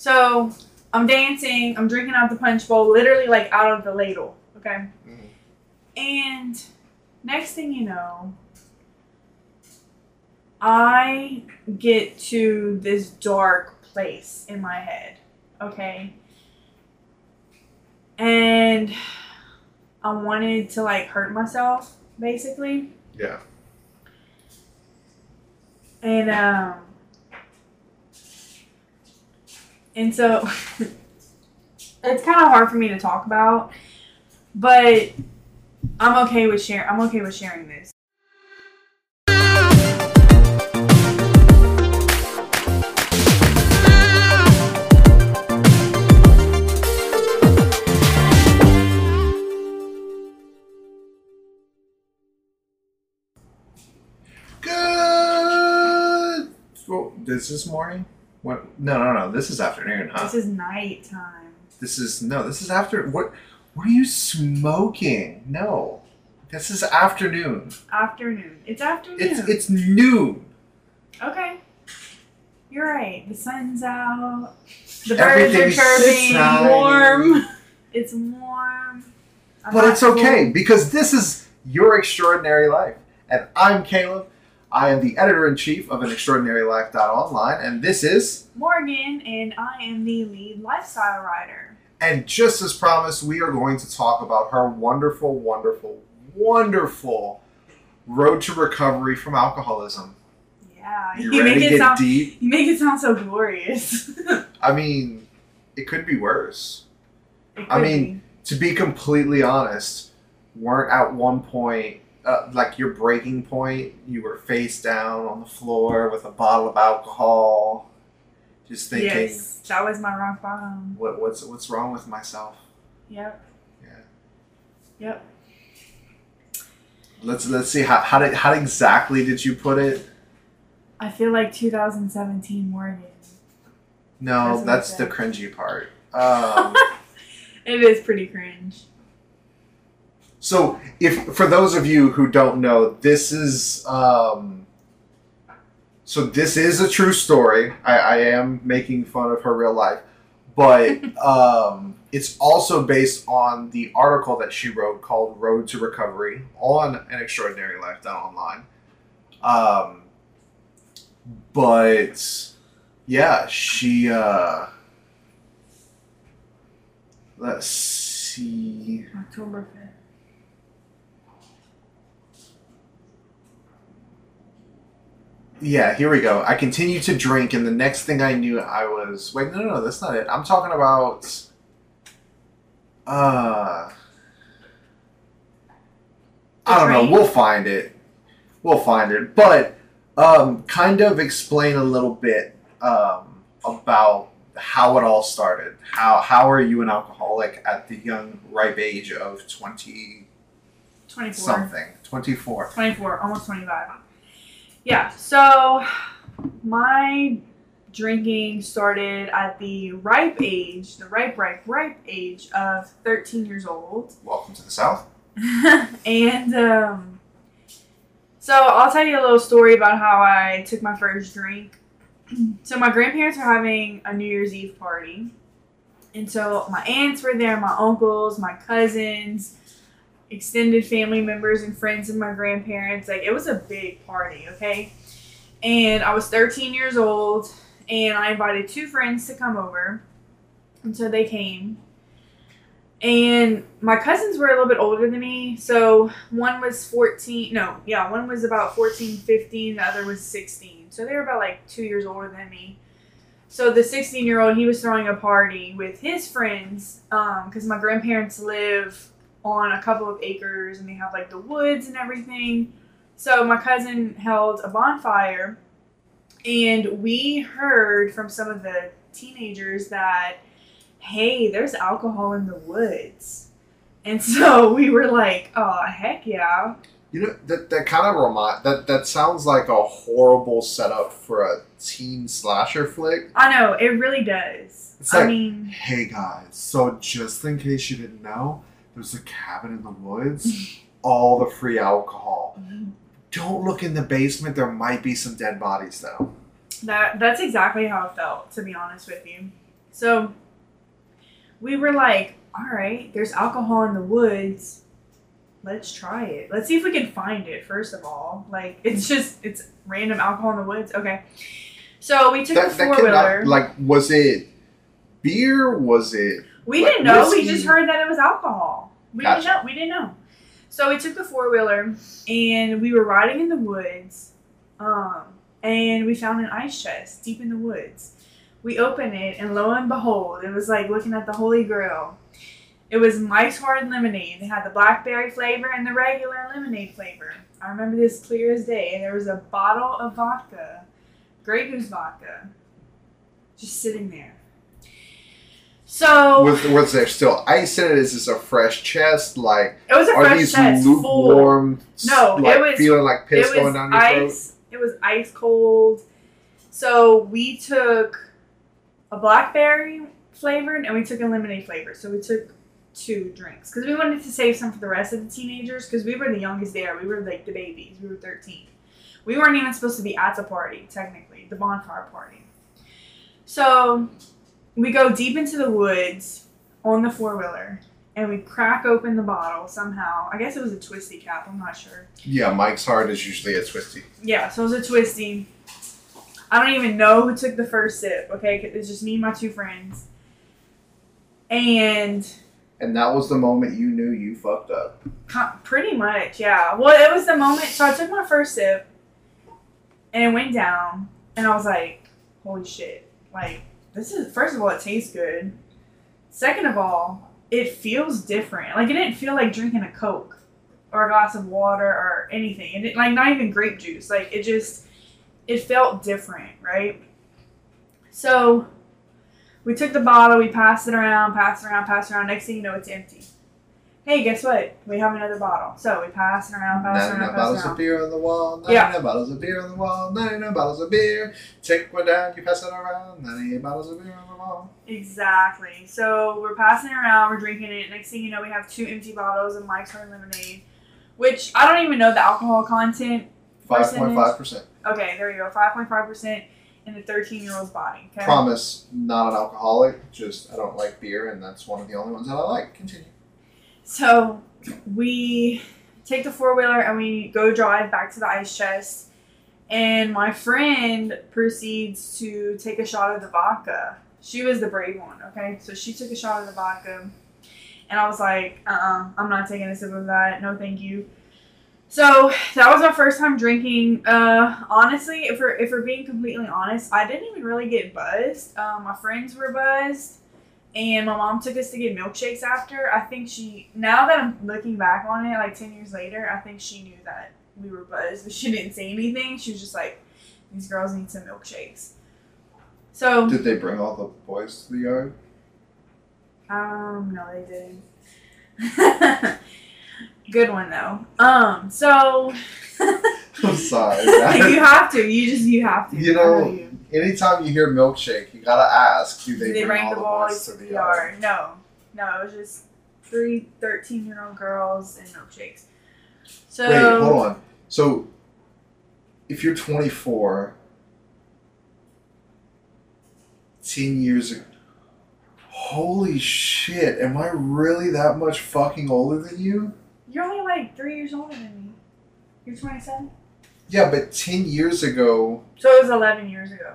So I'm dancing, I'm drinking out the punch bowl, literally like out of the ladle. Okay. Mhm. And next thing you know, I get to this dark place in my head. Okay. And I wanted to like hurt myself, basically. Yeah. And um and so it's kind of hard for me to talk about, but I'm okay with share I'm okay with sharing this. Good. Well, this is morning. What? No, no, no. This is afternoon, huh? This is nighttime. This is no. This is after. What? What are you smoking? No. This is afternoon. Afternoon. It's afternoon. It's it's noon. okay. You're right. The sun's out. The birds are Everything's chirping. shining. Warm. It's warm. I'm But it's okay cold. because this is your extraordinary life, and I'm Caleb. I am the editor in chief of an extraordinary life.online, and this is. Morgan, and I am the lead lifestyle writer. And just as promised, we are going to talk about her wonderful, wonderful, wonderful road to recovery from alcoholism. Yeah, You you make it sound deep? you make it sound so glorious. I mean, it could be worse. could I mean, To be completely honest, weren't at one point, uh, like your breaking point, you were face down on the floor with a bottle of alcohol, just thinking, yes, that was my rock bottom. what, what's, what's wrong with myself? Yep. Yeah. Yep. Let's, let's see, how, how, did, how exactly did you put it? I feel like 2017 Morgan. No, That's that's the cringy part. Um, It is pretty cringe. So, if for those of you who don't know, this is um, so this is a true story. I, I am making fun of her real life, but um, it's also based on the article that she wrote called "Road to Recovery" on an Extraordinary Life Done Online. Um, but yeah, she. Uh, let's see. October Yeah, here we go. I continued to drink, and the next thing I knew, I was wait. No, no, no, that's not it. I'm talking about. Uh, I don't know. We'll find it. We'll find it. But um, kind of explain a little bit um, about how it all started. How how are you an alcoholic at the young ripe age of twenty 24. something, twenty four? 24, almost 25. Yeah, so my drinking started at the ripe age, the ripe, ripe, ripe age of 13 years old. Welcome to the South. and um, so I'll tell you a little story about how I took my first drink. so my grandparents were having a New Year's Eve party. And so my aunts were there, my uncles, my cousins, extended family members and friends and my grandparents. Like it was a big party, okay? And I was 13 years old and I invited two friends to come over. And so they came. And my cousins were a little bit older than me. So one was 14, no, yeah, one was about 14, 15, the other was 16. So they were about like two years older than me. So the 16 year old, he was throwing a party with his friends um, because my grandparents live on a couple of acres and they have like the woods and everything. So my cousin held a bonfire and we heard from some of the teenagers that hey, there's alcohol in the woods. And so we were like, oh, heck yeah. You know that that kind of remind that that sounds like a horrible setup for a teen slasher flick. I know, it really does. It's I like- mean, Hey guys, so just in case you didn't know, there's a cabin in the woods. All the free alcohol. Don't look in the basement. There might be some dead bodies though. that that's exactly how it felt, to be honest with you. So we were like, all right, there's alcohol in the woods. Let's try it. Let's see if we can find it, first of all. Like, it's just, it's random alcohol in the woods. Okay. So we took That, the four wheeler. like, was it beer? Was it We like didn't know. We just heard that it was alcohol. We Gotcha. didn't know. We didn't know. So we took the four wheeler and we were riding in the woods, um, and we found an ice chest deep in the woods. We opened it, and lo and behold, it was like looking at the Holy Grail. It was Mike's Hard Lemonade. It had the blackberry flavor and the regular lemonade flavor. I remember this clear as day. And there was a bottle of vodka, Grey Goose vodka, just sitting there. So was, was there still ice in it? Is this a fresh chest? Like, it was a are fresh these chest, lukewarm? No, it was- feeling like piss going down your throat. ice. It was ice cold. So we took a blackberry flavored and we took a lemonade flavor. So we took two drinks because we wanted to save some for the rest of the teenagers because we were the youngest there. We were like the babies. We were thirteen. We weren't even supposed to be at the party technically, the bonfire party. So we go deep into the woods on the four wheeler and we crack open the bottle somehow. I guess it was a twisty cap. I'm not sure. Yeah, Mike's Hard is usually a twisty. Yeah, so it was a twisty. I don't even know who took the first sip, okay? 'cause It's just me and my two friends. And And that was the moment you knew you fucked up. pretty much, yeah. Well, it was the moment. So I took my first sip and it went down. And I was like, holy shit. Like, this is, first of all, it tastes good. Second of all, it feels different. Like, it didn't feel like drinking a Coke or a glass of water or anything. It like, not even grape juice. Like, it just, it felt different, right? So we took the bottle, we passed it around, passed it around, passed it around. Next thing you know, it's empty. Hey, guess what? We have another bottle. So we pass it around, pass it 99 around, pass bottles it of beer on the wall, 99 Yeah. bottles of beer on the wall, 99 bottles of beer. Take one down, you pass it around, 98 bottles of beer on the wall. Exactly. So we're passing it around, we're drinking it. Next thing you know, we have two empty bottles of Mike's Hard Lemonade, which I don't even know the alcohol content. Percentage? 5.5%. Okay, there you go. 5.5% in the 13 year old's body. Okay. Promise, not an alcoholic, just I don't like beer, and that's one of the only ones that I like. Continue. So we take the four wheeler and we go drive back to the ice chest. And my friend proceeds to take a shot of the vodka. She was the brave one, okay? So she took a shot of the vodka. And I was like, uh uh-uh, uh, i am not taking a sip of that. No, thank you. So that was my first time drinking. Uh, honestly, if we're if we're being completely honest, I didn't even really get buzzed. Um, my friends were buzzed and my mom took us to get milkshakes after. I think she, now that I'm looking back on it, like 10 years later, I think she knew that we were buzzed, but she didn't say anything. She was just like, these girls need some milkshakes. So, Did they bring all the boys to the yard? um, no, they didn't. Good one though. Um, so I'm sorry. you have to. You just you have to. You know. Anytime you hear milkshake, you gotta ask, do they, they bring all the the boys to the yard? yard? No, no, it was just three 13 year old girls and milkshakes. So Wait, hold on. So, if you're 24, 10 years ago, holy shit, am I really that much fucking older than you? You're only like three years older than me. You're 27? Yeah, but 10 years ago, So it was 11 years ago.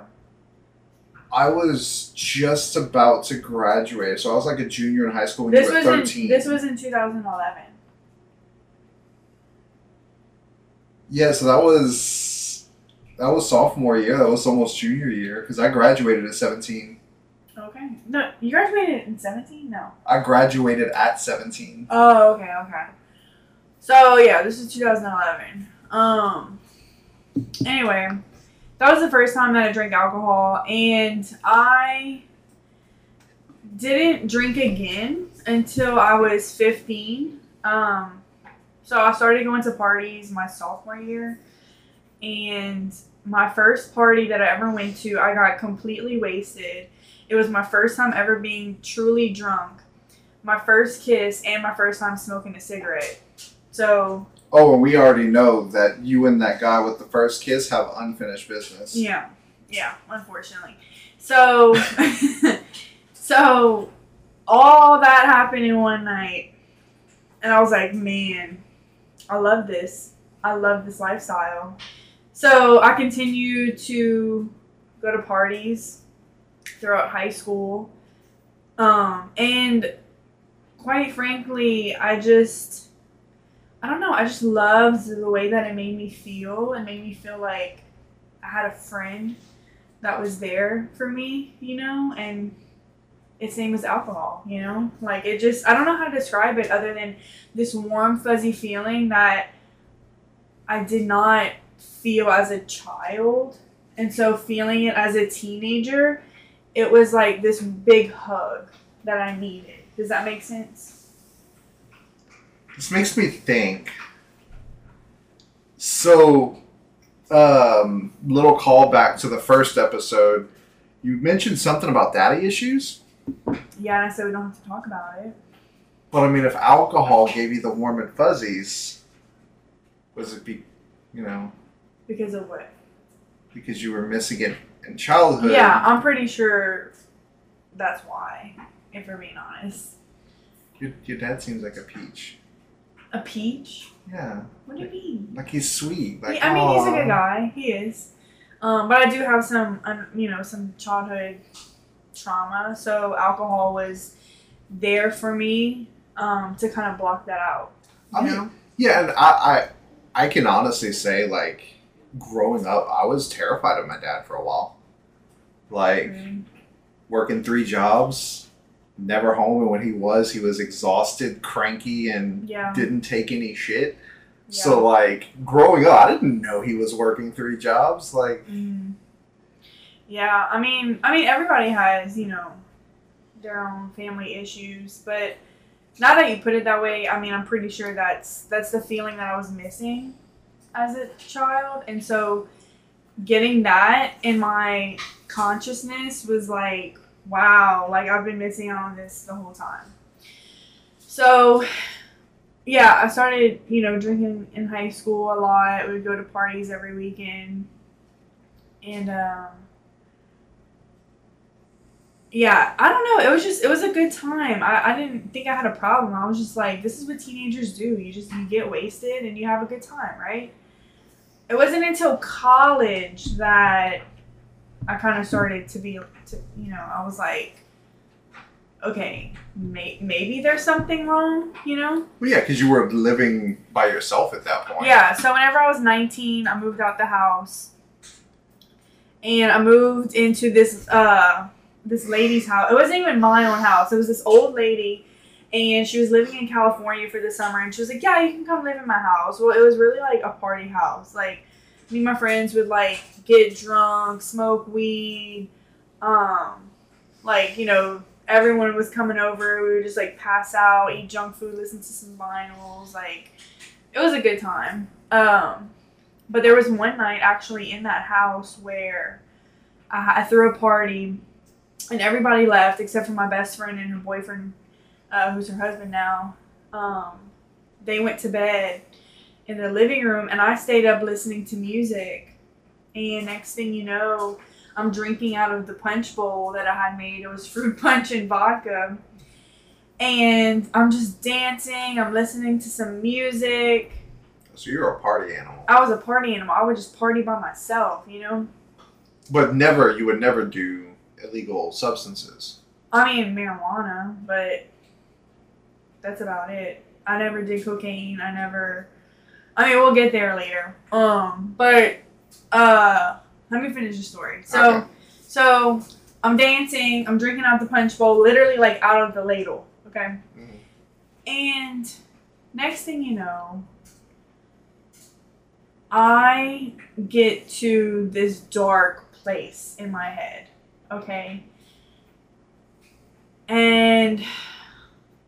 I was just about to graduate. So I was like a junior in high school when This you were was 13. in this was in 2011. yeah, so that was that was sophomore year. That was almost junior year because I graduated at 17. Okay. No, you graduated in 17? No. I graduated at 17. Oh, okay, okay. So yeah, this is 2011. Um. Anyway, that was the first time that I drank alcohol, and I didn't drink again until I was 15. Um. So I started going to parties my sophomore year, and my first party that I ever went to, I got completely wasted. It was my first time ever being truly drunk my first kiss and my first time smoking a cigarette. So Oh, and we already know that you and that guy with the first kiss have unfinished business. yeah, yeah, unfortunately. So So all that happened in one night. And I was like, man, I love this. I love this lifestyle. So I continued to go to parties throughout high school. Um, and quite frankly, I just, I don't know, I just loved the way that it made me feel. It made me feel like I had a friend that was there for me, you know, and it's same as alcohol, you know? Like it just I don't know how to describe it other than this warm fuzzy feeling that I did not feel as a child. And so feeling it as a teenager, it was like this big hug that I needed. Does that make sense? This makes me think. So, um, little callback to the first episode. You mentioned something about daddy issues. Yeah, and I said we don't have to talk about it. But I mean, if alcohol gave you the warm and fuzzies, was it be, you know, Because of what? because you were missing it in childhood? Yeah, I'm pretty sure that's why, if we're being honest. Your, your dad seems like a peach. A peach? Yeah, What do you mean? like he's sweet. Like, I mean, he's a good guy. He is. Um, but I do have some, um, you know, some childhood trauma. So alcohol was there for me um, to kind of block that out. I mean, know? Yeah, and I, I, I can honestly say, like, growing up, I was terrified of my dad for a while. Like, Mm. working three jobs, never home, and when he was, he was exhausted, cranky, and Yeah. didn't take any shit. yeah. So, like, growing up, I didn't know he was working three jobs. Like, Mm. Yeah, I mean, I mean, everybody has, you know, their own family issues, but now that you put it that way, I mean, I'm pretty sure that's that's the feeling that I was missing as a child, and so getting that in my consciousness was like, wow, like I've been missing out on this the whole time. So, yeah, I started, you know, drinking in high school a lot. We would go to parties every weekend. And um yeah i don't know. It was just it was a good time. I, I didn't think i had a problem. I was just like this is what teenagers do. You just you get wasted and you have a good time right? It wasn't until college that i kind of started to be to you know i was like okay may, maybe there's something wrong you know well, yeah, because you were living by yourself at that point. yeah, so whenever I was 19, I moved out the house. And I moved into this uh this lady's house. It wasn't even my own house. It was this old lady and she was living in California for the summer and she was like, "Yeah, you can come live in my house." Well, it was really like a party house. Like me and my friends would like get drunk, smoke weed, um like, you know, everyone was coming over. We would just like pass out, eat junk food, listen to some vinyls, like it was a good time. Um, but there was one night actually in that house where I, I threw a party and everybody left except for my best friend and her boyfriend, uh, who's her husband now. Um, they went to bed in the living room and I stayed up listening to music. And next thing you know, I'm drinking out of the punch bowl that I had made. It was fruit punch and vodka and I'm just dancing. I'm listening to some music. So you're a party animal. I was a party animal. I would just party by myself, you know. But never, you would never do illegal substances. I mean marijuana, but that's about it. I never did cocaine. I never. I mean, we'll get there later. Um, but uh, let me finish the story. So, Okay. so I'm dancing. I'm drinking out the punch bowl, literally like out of the ladle. Okay. Mhm. And next thing you know, I get to this dark place in my head. Okay. And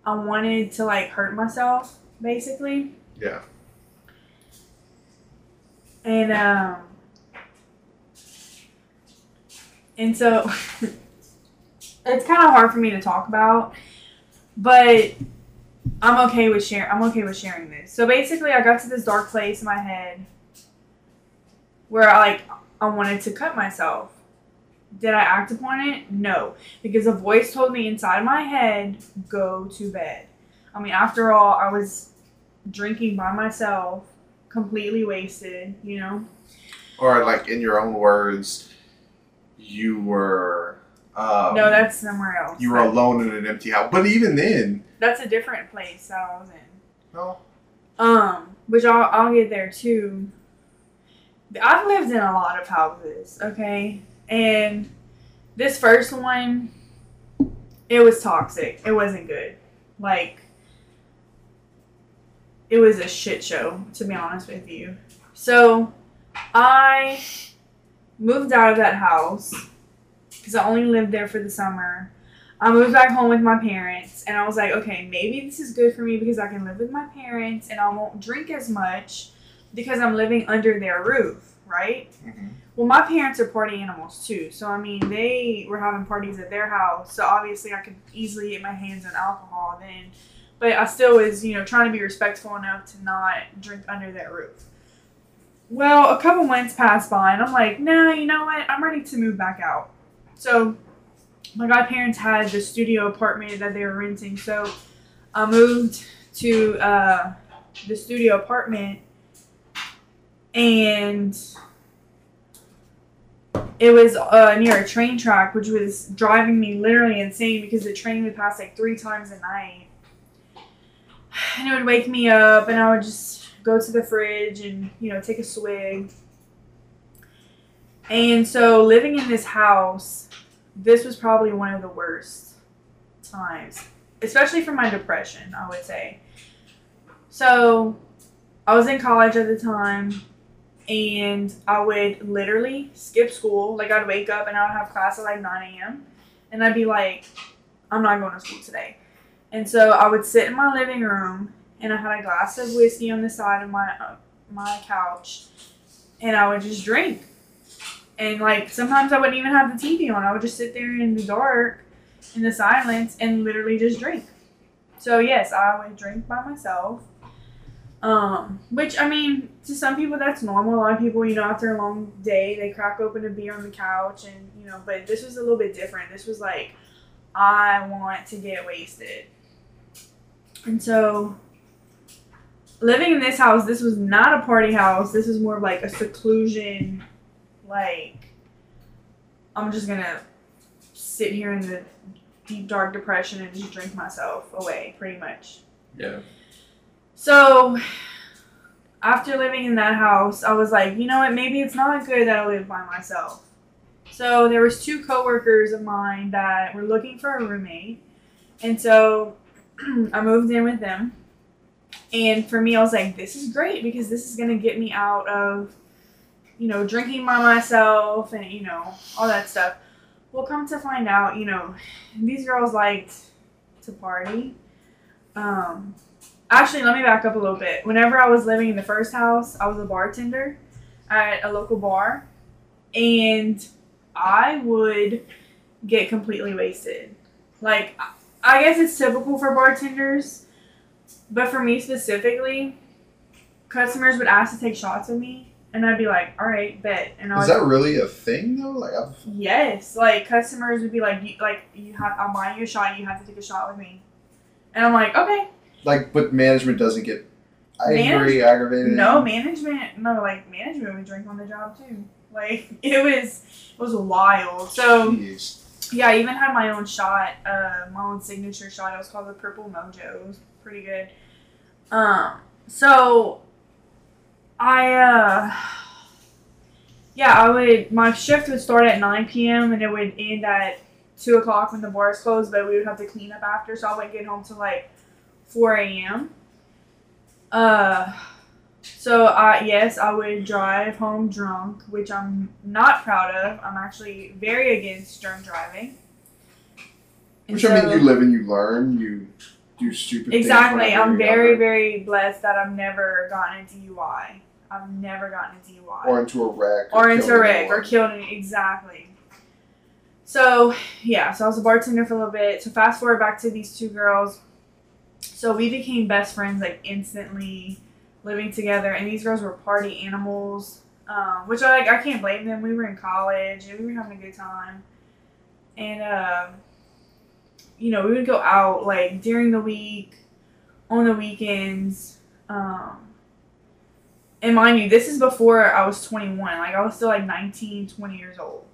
I wanted to like hurt myself, basically. Yeah. And um and so it's kind of hard for me to talk about, but I'm okay with sharing I'm okay with sharing this. So basically I got to this dark place in my head where I like I wanted to cut myself. Did I act upon it? No, because a voice told me inside my head, "Go to bed." I mean, after all, I was drinking by myself, completely wasted. You know. Or like in your own words, you were. Um, no, that's somewhere else. You were alone in an empty house. But even then. That's a different place that I was in. No. Um, which I'll I'll get there too. I've lived in a lot of houses, okay, and this first one, it was toxic. It wasn't good. Like, it was a shit show, to be honest with you. So, I moved out of that house because I only lived there for the summer. I moved back home with my parents, and I was like, okay, maybe this is good for me because I can live with my parents and I won't drink as much because I'm living under their roof, right? Mhm. Well, my parents are party animals too, so I mean, they were having parties at their house, so obviously I could easily get my hands on alcohol then. But I still was, you know, trying to be respectful enough to not drink under their roof. Well, a couple months passed by, and I'm like, nah, you know what? I'm ready to move back out. So my godparents had the studio apartment that they were renting, so I moved to uh, the studio apartment, and it was uh, near a train track, which was driving me literally insane because the train would pass like three times a night, and it would wake me up, and I would just go to the fridge and you know take a swig. And so living in this house this was probably one of the worst times, especially for my depression, I would say. So, I was in college at the time, and I would literally skip school. Like, I'd wake up and I would have class at like 9 a.m., and I'd be like, I'm not going to school today. And so, I would sit in my living room, and I had a glass of whiskey on the side of my, uh, my couch, and I would just drink and like sometimes I wouldn't even have the TV on. I would just sit there in the dark, in the silence, and literally just drink. So yes, I would drink by myself. Um, which I mean, to some people that's normal. A lot of people, you know, after a long day, they crack open a beer on the couch, and you know. But this was a little bit different. This was like, I want to get wasted, and so living in this house, this was not a party house. This was more of like a seclusion like I'm just gonna sit here in the deep dark depression and just drink myself away, pretty much. Yeah. So after living in that house, I was like, you know what, maybe it's not good that I live by myself. So there was two coworkers of mine that were looking for a roommate. And so I moved in with them. And for me, I was like, this is great because this is going to get me out of you know, drinking by myself and, you know, all that stuff. Well, come to find out, you know, these girls liked to party. Um, actually, let me back up a little bit. Whenever I was living in the first house, I was a bartender at a local bar, and I would get completely wasted. Like, I guess it's typical for bartenders, but for me specifically, customers would ask to take shots with me and I'd be like, all right, bet. And I Is that really a thing though? Like I've yes, like customers would be like, you, like you have, I'll buy you a shot, you have to take a shot with me, and I'm like, okay, like, but management doesn't get angry, Manage- aggravated. no management, no like management would drink on the job too. Like it was, it was wild. So Jeez. Yeah, I even had my own shot, uh, my own signature shot. It was called the Purple Mojo. It was pretty good. Um, so I uh yeah, I would my shift would start at nine PM and it would end at two o'clock when the bars closed, but we would have to clean up after, so I wouldn't get home till like four AM. Uh so uh yes, I would drive home drunk, which I'm not proud of. I'm actually very against drunk driving. And Which I mean, you live and you learn. You do stupid things. Exactly. I'm very, younger. very blessed that I've never gotten a DUI. I've never gotten a DUI. or into a wreck, or into a wreck or killed any exactly. So yeah, so I was a bartender for a little bit. So fast forward back to these two girls. So we became best friends like instantly, living together, and these girls were party animals. um, which I. I can't blame them. We were in college and we were having a good time, and um, you know we would go out like during the week, on the weekends. Um, and mind you, this is before I was 21. Like I was still like 19, 20 years old.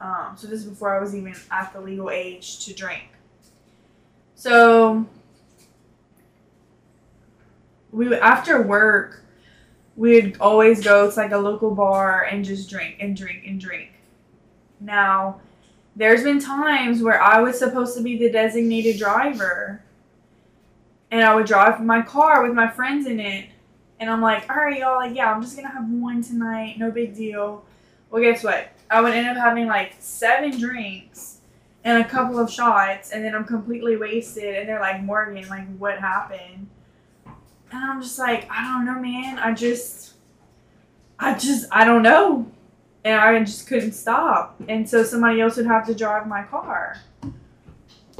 Um, so this is before I was even at the legal age to drink. So we would- after work, we'd always go to like a local bar and just drink and drink and drink. Now, there's been times where I was supposed to be the designated driver, and I would drive my car with my friends in it, and I'm like, all right, y'all, like, yeah, I'm just gonna have one tonight, no big deal. Well, guess what? I would end up having like seven drinks and a couple of shots, and then I'm completely wasted, and they're like, Morgan, like, what happened? And I'm just like, I don't know, man. I just, I just, I don't know. And I just couldn't stop. And so somebody else would have to drive my car.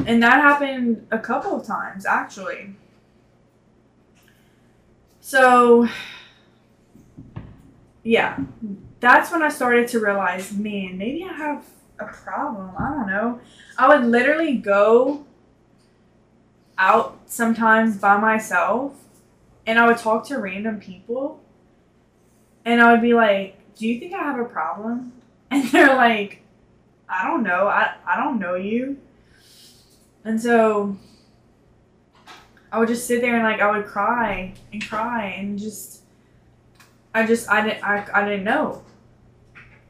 And that happened a couple of times, actually. So, yeah, that's when I started to realize, man, maybe I have a problem. I don't know. I would literally go out sometimes by myself and I would talk to random people and I would be like, Do you think I have a problem? And they're like, I don't know. I, I don't know you. And so I would just sit there and like I would cry and cry and just I just I didn't I, I didn't know.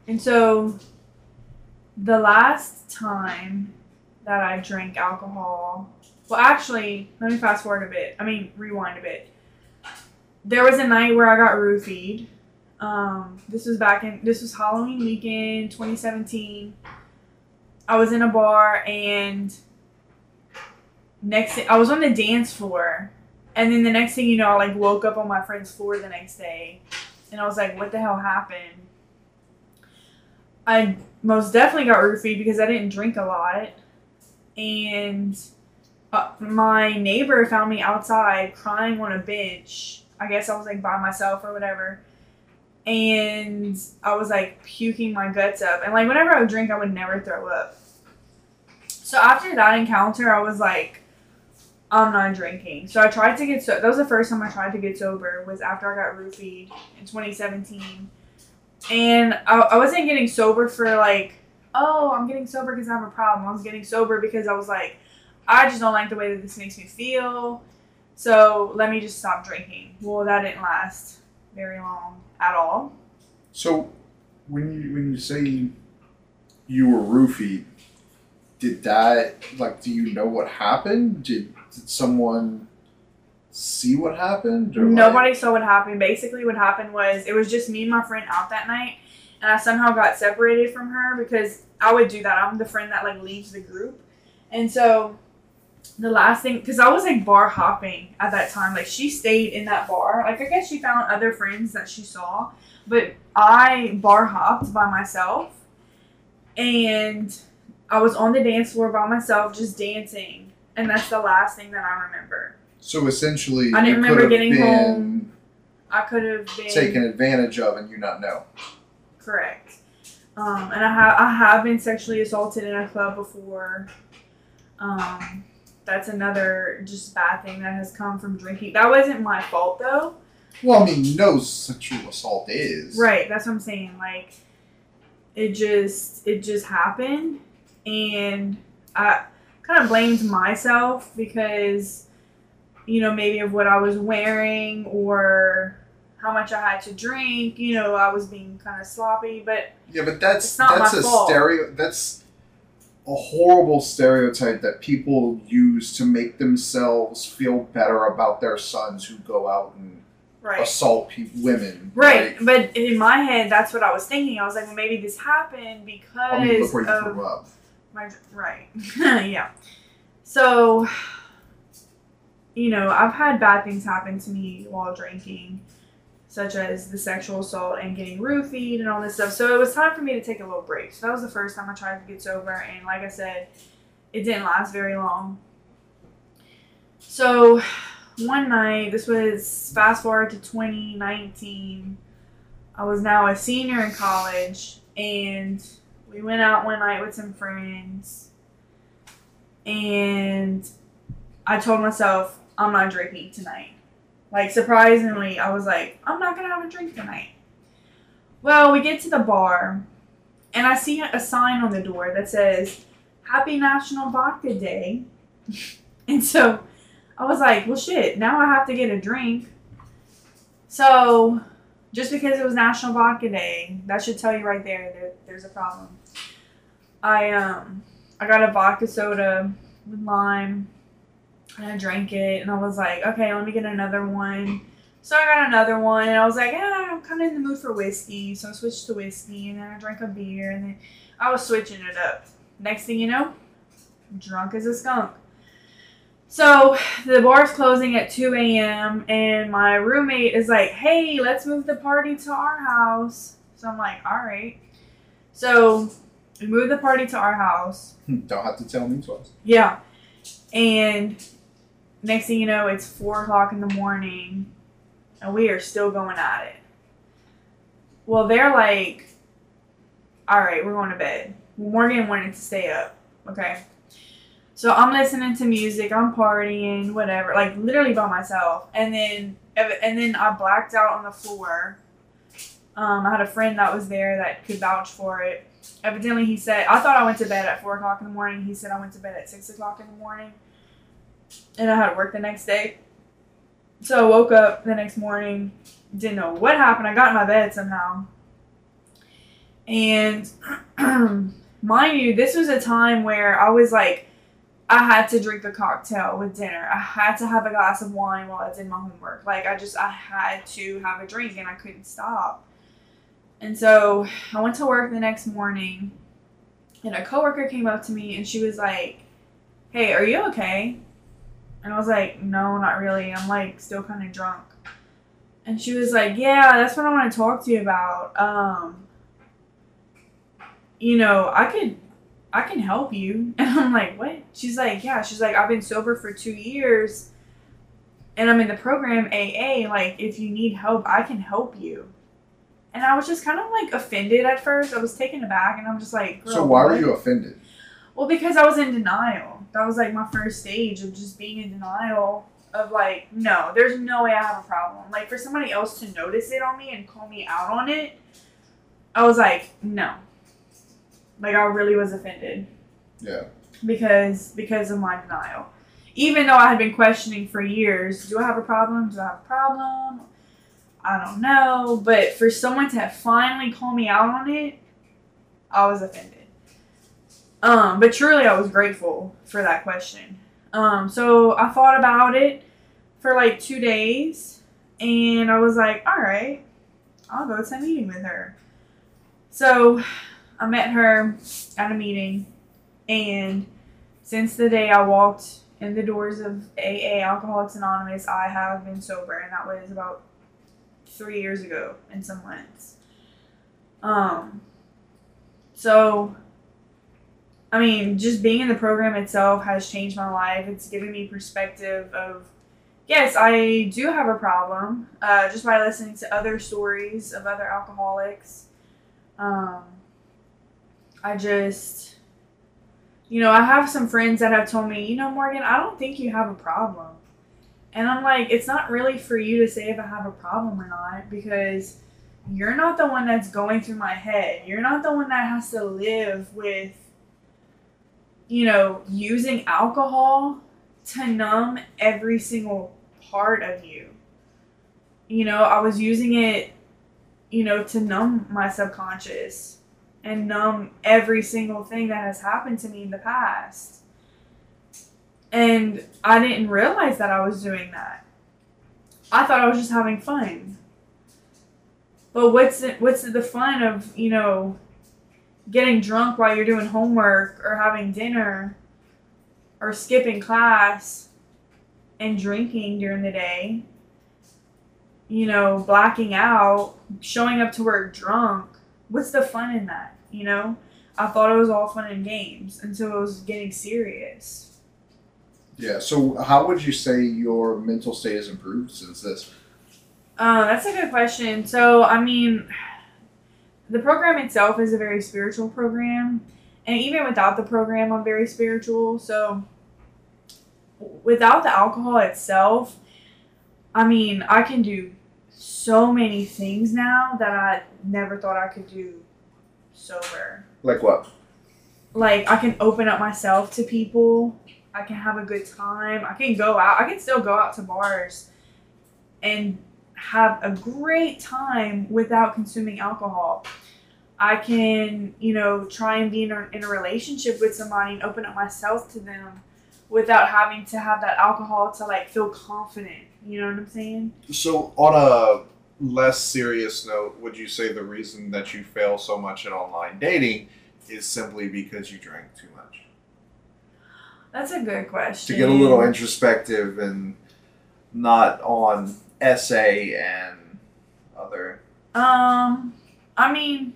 And so the last time that I drank alcohol well actually let me fast forward a bit. I mean rewind a bit there was a night where I got roofied. Um, this was back in this was Halloween weekend, 2017. I was in a bar and next I was on the dance floor, and then the next thing you know, I like woke up on my friend's floor the next day, and I was like, "What the hell happened?" I most definitely got roofied because I didn't drink a lot, and uh, my neighbor found me outside crying on a bench I guess I was like by myself or whatever. And I was like puking my guts up. And like whenever I would drink, I would never throw up. So after that encounter, I was like, I'm not drinking. So I tried to get so that was the first time I tried to get sober was after I got roofied in 2017. And I, I wasn't getting sober for like, oh, I'm getting sober because I have a problem. I was getting sober because I was like, I just don't like the way that this makes me feel. So let me just stop drinking. Well, that didn't last very long at all. So, when you when you say you were roofied, did that like? Do you know what happened? Did did someone see what happened? Or like- Nobody saw what happened. Basically, what happened was it was just me and my friend out that night, and I somehow got separated from her because I would do that. I'm the friend that like leaves the group, and so the last thing because I was like bar hopping at that time. Like she stayed in that bar. Like I guess she found other friends that she saw, but I bar hopped by myself, and I was on the dance floor by myself just dancing, and that's the last thing that I remember. So essentially, I didn't remember getting home. I could have been taken advantage of and you not know. Correct. Um, and I have I have been sexually assaulted in a club before. Um, that's another just bad thing that has come from drinking. That wasn't my fault though. Well, I mean, no sexual assault is Right, that's what I'm saying. Like it just it just happened and I kind of blamed myself because you know, maybe of what I was wearing or how much I had to drink, you know, I was being kind of sloppy, but Yeah, but that's that's a fault. stereo. That's a horrible stereotype that people use to make themselves feel better about their sons who go out and right. assault pe- women. Right, Like, but in my head, that's what I was thinking. I was like, well, maybe this happened because I mean, look where you of grew up. my right. yeah. So, you know, I've had bad things happen to me while drinking, such as the sexual assault and getting roofied and all this stuff. So it was time for me to take a little break. So that was the first time I tried to get sober, and like I said, it didn't last very long. So one night, this was fast forward to 2019. I was now a senior in college, and we went out one night with some friends, and I told myself I'm not drinking tonight. Like surprisingly, I was like, I'm not gonna have a drink tonight. Well, we get to the bar, and I see a sign on the door that says Happy National Vodka Day. and so I was like, well, shit, now I have to get a drink. So just because it was National Vodka Day, that should tell you right there that there's a problem. I um I got a vodka soda with lime and I drank it and I was like, okay, let me get another one. So I got another one and I was like, yeah, I'm kind of in the mood for whiskey. So I switched to whiskey and then I drank a beer and then I was switching it up. Next thing you know, drunk as a skunk. So the bar's closing at 2 a.m. and my roommate is like, hey, let's move the party to our house. So I'm like, all right. So we moved the party to our house. Don't have to tell me twice. Yeah. And next thing you know, it's 4 o'clock in the morning and we are still going at it. Well, they're like, all right, we're going to bed. Morgan wanted to stay up. Okay. So I'm listening to music, I'm partying, whatever, like literally by myself. And then and then I blacked out on the floor. Um, I had a friend that was there that could vouch for it. Evidently, he said I thought I went to bed at four o'clock in the morning. He said I went to bed at six o'clock in the morning, and I had to work the next day. So I woke up the next morning, didn't know what happened. I got in my bed somehow, and mind you, this was a time where I was like I had to drink a cocktail with dinner. I had to have a glass of wine while I did my homework. Like I just I had to have a drink and I couldn't stop. And so I went to work the next morning and a coworker came up to me and she was like, "Hey, are you okay?" And I was like, "No, not really. I'm like still kind of drunk." And she was like, "Yeah, that's what I want to talk to you about. Um you know, I could I can help you. And I'm like, what? She's like, yeah. She's like, I've been sober for two years and I'm in the program AA. Like, if you need help, I can help you. And I was just kind of like offended at first. I was taken aback and I'm just like, so why what? were you offended? Well, because I was in denial. That was like my first stage of just being in denial of like, no, there's no way I have a problem. Like, for somebody else to notice it on me and call me out on it, I was like, no, like I really was offended. Yeah. Because because of my denial. Even though I had been questioning for years, do I have a problem? Do I have a problem? I don't know. But for someone to finally call me out on it, I was offended. Um, but truly I was grateful for that question. Um, so I thought about it for like two days and I was like, all right, I'll go to a meeting with her. So I met her at a meeting, and since the day I walked in the doors of AA Alcoholics Anonymous, I have been sober, and that was about three years ago in some months. Um, so, I mean, just being in the program itself has changed my life. It's given me perspective of, yes, I do have a problem, uh, just by listening to other stories of other alcoholics. Um, I just, you know, I have some friends that have told me, you know, Morgan, I don't think you have a problem. And I'm like, it's not really for you to say if I have a problem or not because you're not the one that's going through my head. You're not the one that has to live with, you know, using alcohol to numb every single part of you. You know, I was using it, you know, to numb my subconscious and numb every single thing that has happened to me in the past. And I didn't realize that I was doing that. I thought I was just having fun. But what's it, what's the fun of, you know, getting drunk while you're doing homework or having dinner or skipping class and drinking during the day? You know, blacking out, showing up to work drunk what's the fun in that? You know, I thought it was all fun and games until it was getting serious. Yeah. So, how would you say your mental state has improved since this? Uh, that's a good question. So, I mean, the program itself is a very spiritual program, and even without the program, I'm very spiritual. So, without the alcohol itself, I mean, I can do so many things now that I never thought I could do sober. Like what? Like, I can open up myself to people. I can have a good time. I can go out. I can still go out to bars and have a great time without consuming alcohol. I can, you know, try and be in a, in a relationship with somebody and open up myself to them without having to have that alcohol to like feel confident. You know what I'm saying? So, on a less serious note, would you say the reason that you fail so much at online dating is simply because you drank too much? That's a good question. To get a little introspective and not on essay and other. Um, I mean,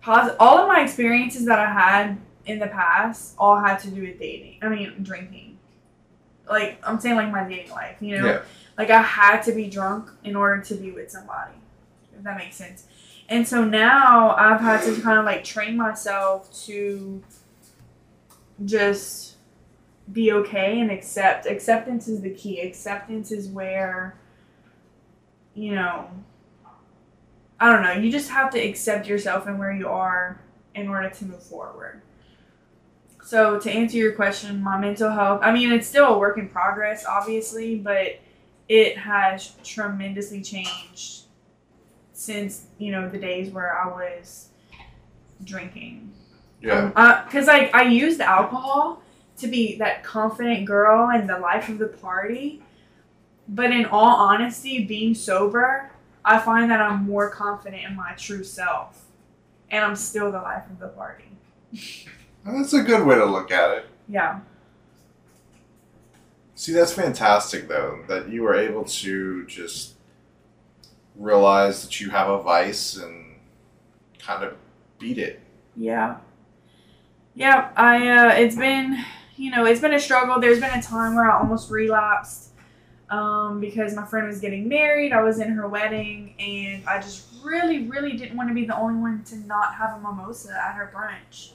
pos- all of my experiences that I had in the past all had to do with dating. I mean, drinking. Like I'm saying, like my dating life. You know, Yeah. like I had to be drunk in order to be with somebody. If that makes sense. And so now I've had to kind of like train myself to just be okay and accept. Acceptance is the key. Acceptance is where, you know, I don't know, you just have to accept yourself and where you are in order to move forward. So, to answer your question, my mental health, I mean, it's still a work in progress, obviously, but it has tremendously changed since, you know, the days where I was drinking. Yeah. Um, uh, because like I used alcohol to be that confident girl and the life of the party, but in all honesty, being sober, I find that I'm more confident in my true self, and I'm still the life of the party. That's a good way to look at it. Yeah, See, that's fantastic, though, that you were able to just realize that you have a vice and kind of beat it. yeah, yeah. I uh, it's been you know it's been a struggle. There's been a time where I almost relapsed um, because my friend was getting married. I was in her wedding, and I just really, really didn't want to be the only one to not have a mimosa at her brunch.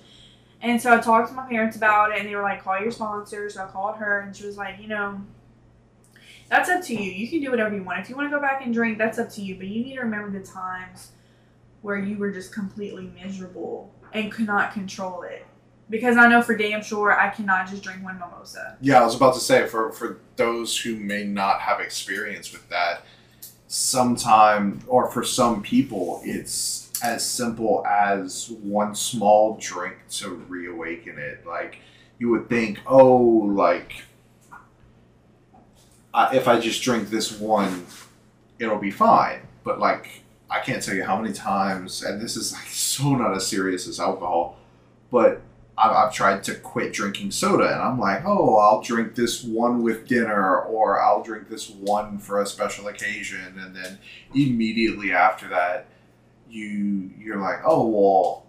And so I talked to my parents about it, and they were like, "Call your sponsor." So I called her, and she was like, "You know, that's up to you. You can do whatever you want. If you want to go back and drink, that's up to you. But you need to remember the times where you were just completely miserable and could not control it." Because I know for damn sure I cannot just drink one mimosa. Yeah, I was about to say for for those who may not have experience with that, sometime or for some people, it's as simple as one small drink to reawaken it. Like you would think, oh, like I if I just drink this one, it'll be fine. But like I can't tell you how many times, and this is like so not as serious as alcohol, but I've, I've tried to quit drinking soda and I'm like, oh, I'll drink this one with dinner or I'll drink this one for a special occasion. And then immediately after that, you, you're like, oh, well,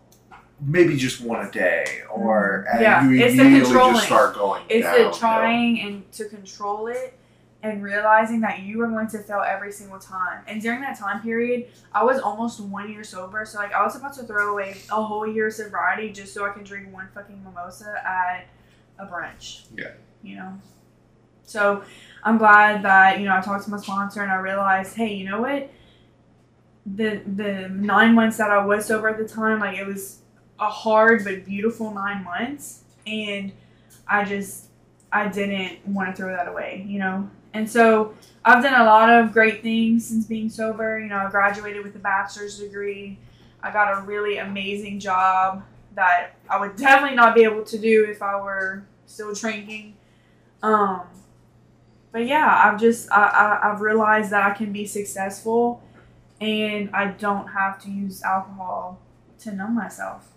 maybe just one a day. Or and Yeah, you immediately just start going It's the trying and to control it and realizing that you are going to fail every single time. And during that time period, I was almost one year sober. So like I was about to throw away a whole year of sobriety just so I can drink one fucking mimosa at a brunch. Yeah. You know? So I'm glad that, you know, I talked to my sponsor and I realized, hey, you know what? The the nine months that I was sober at the time, like it was a hard but beautiful nine months. And I just I didn't want to throw that away, you know. And so I've done a lot of great things since being sober. You know, I graduated with a bachelor's degree. I got a really amazing job that I would definitely not be able to do if I were still drinking. Um, but yeah, I've just I, I I've realized that I can be successful, and I don't have to use alcohol to numb myself.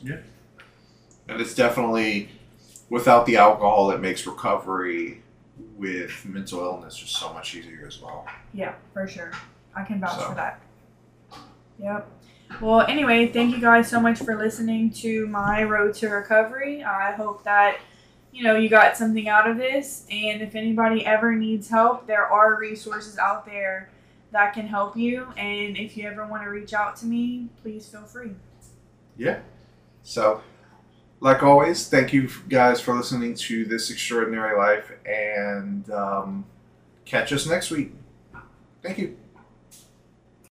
Yeah, and it's definitely, without the alcohol, it makes recovery with mental illness just so much easier as well. Yeah, for sure. I can vouch So. for that. Yep. Well, anyway, thank you guys so much for listening to my road to recovery. I hope that you know you got something out of this, and if anybody ever needs help, there are resources out there that can help you. And if you ever want to reach out to me, please feel free. Yeah. So, like always, thank you guys for listening to This Extraordinary Life and um, catch us next week. Thank you.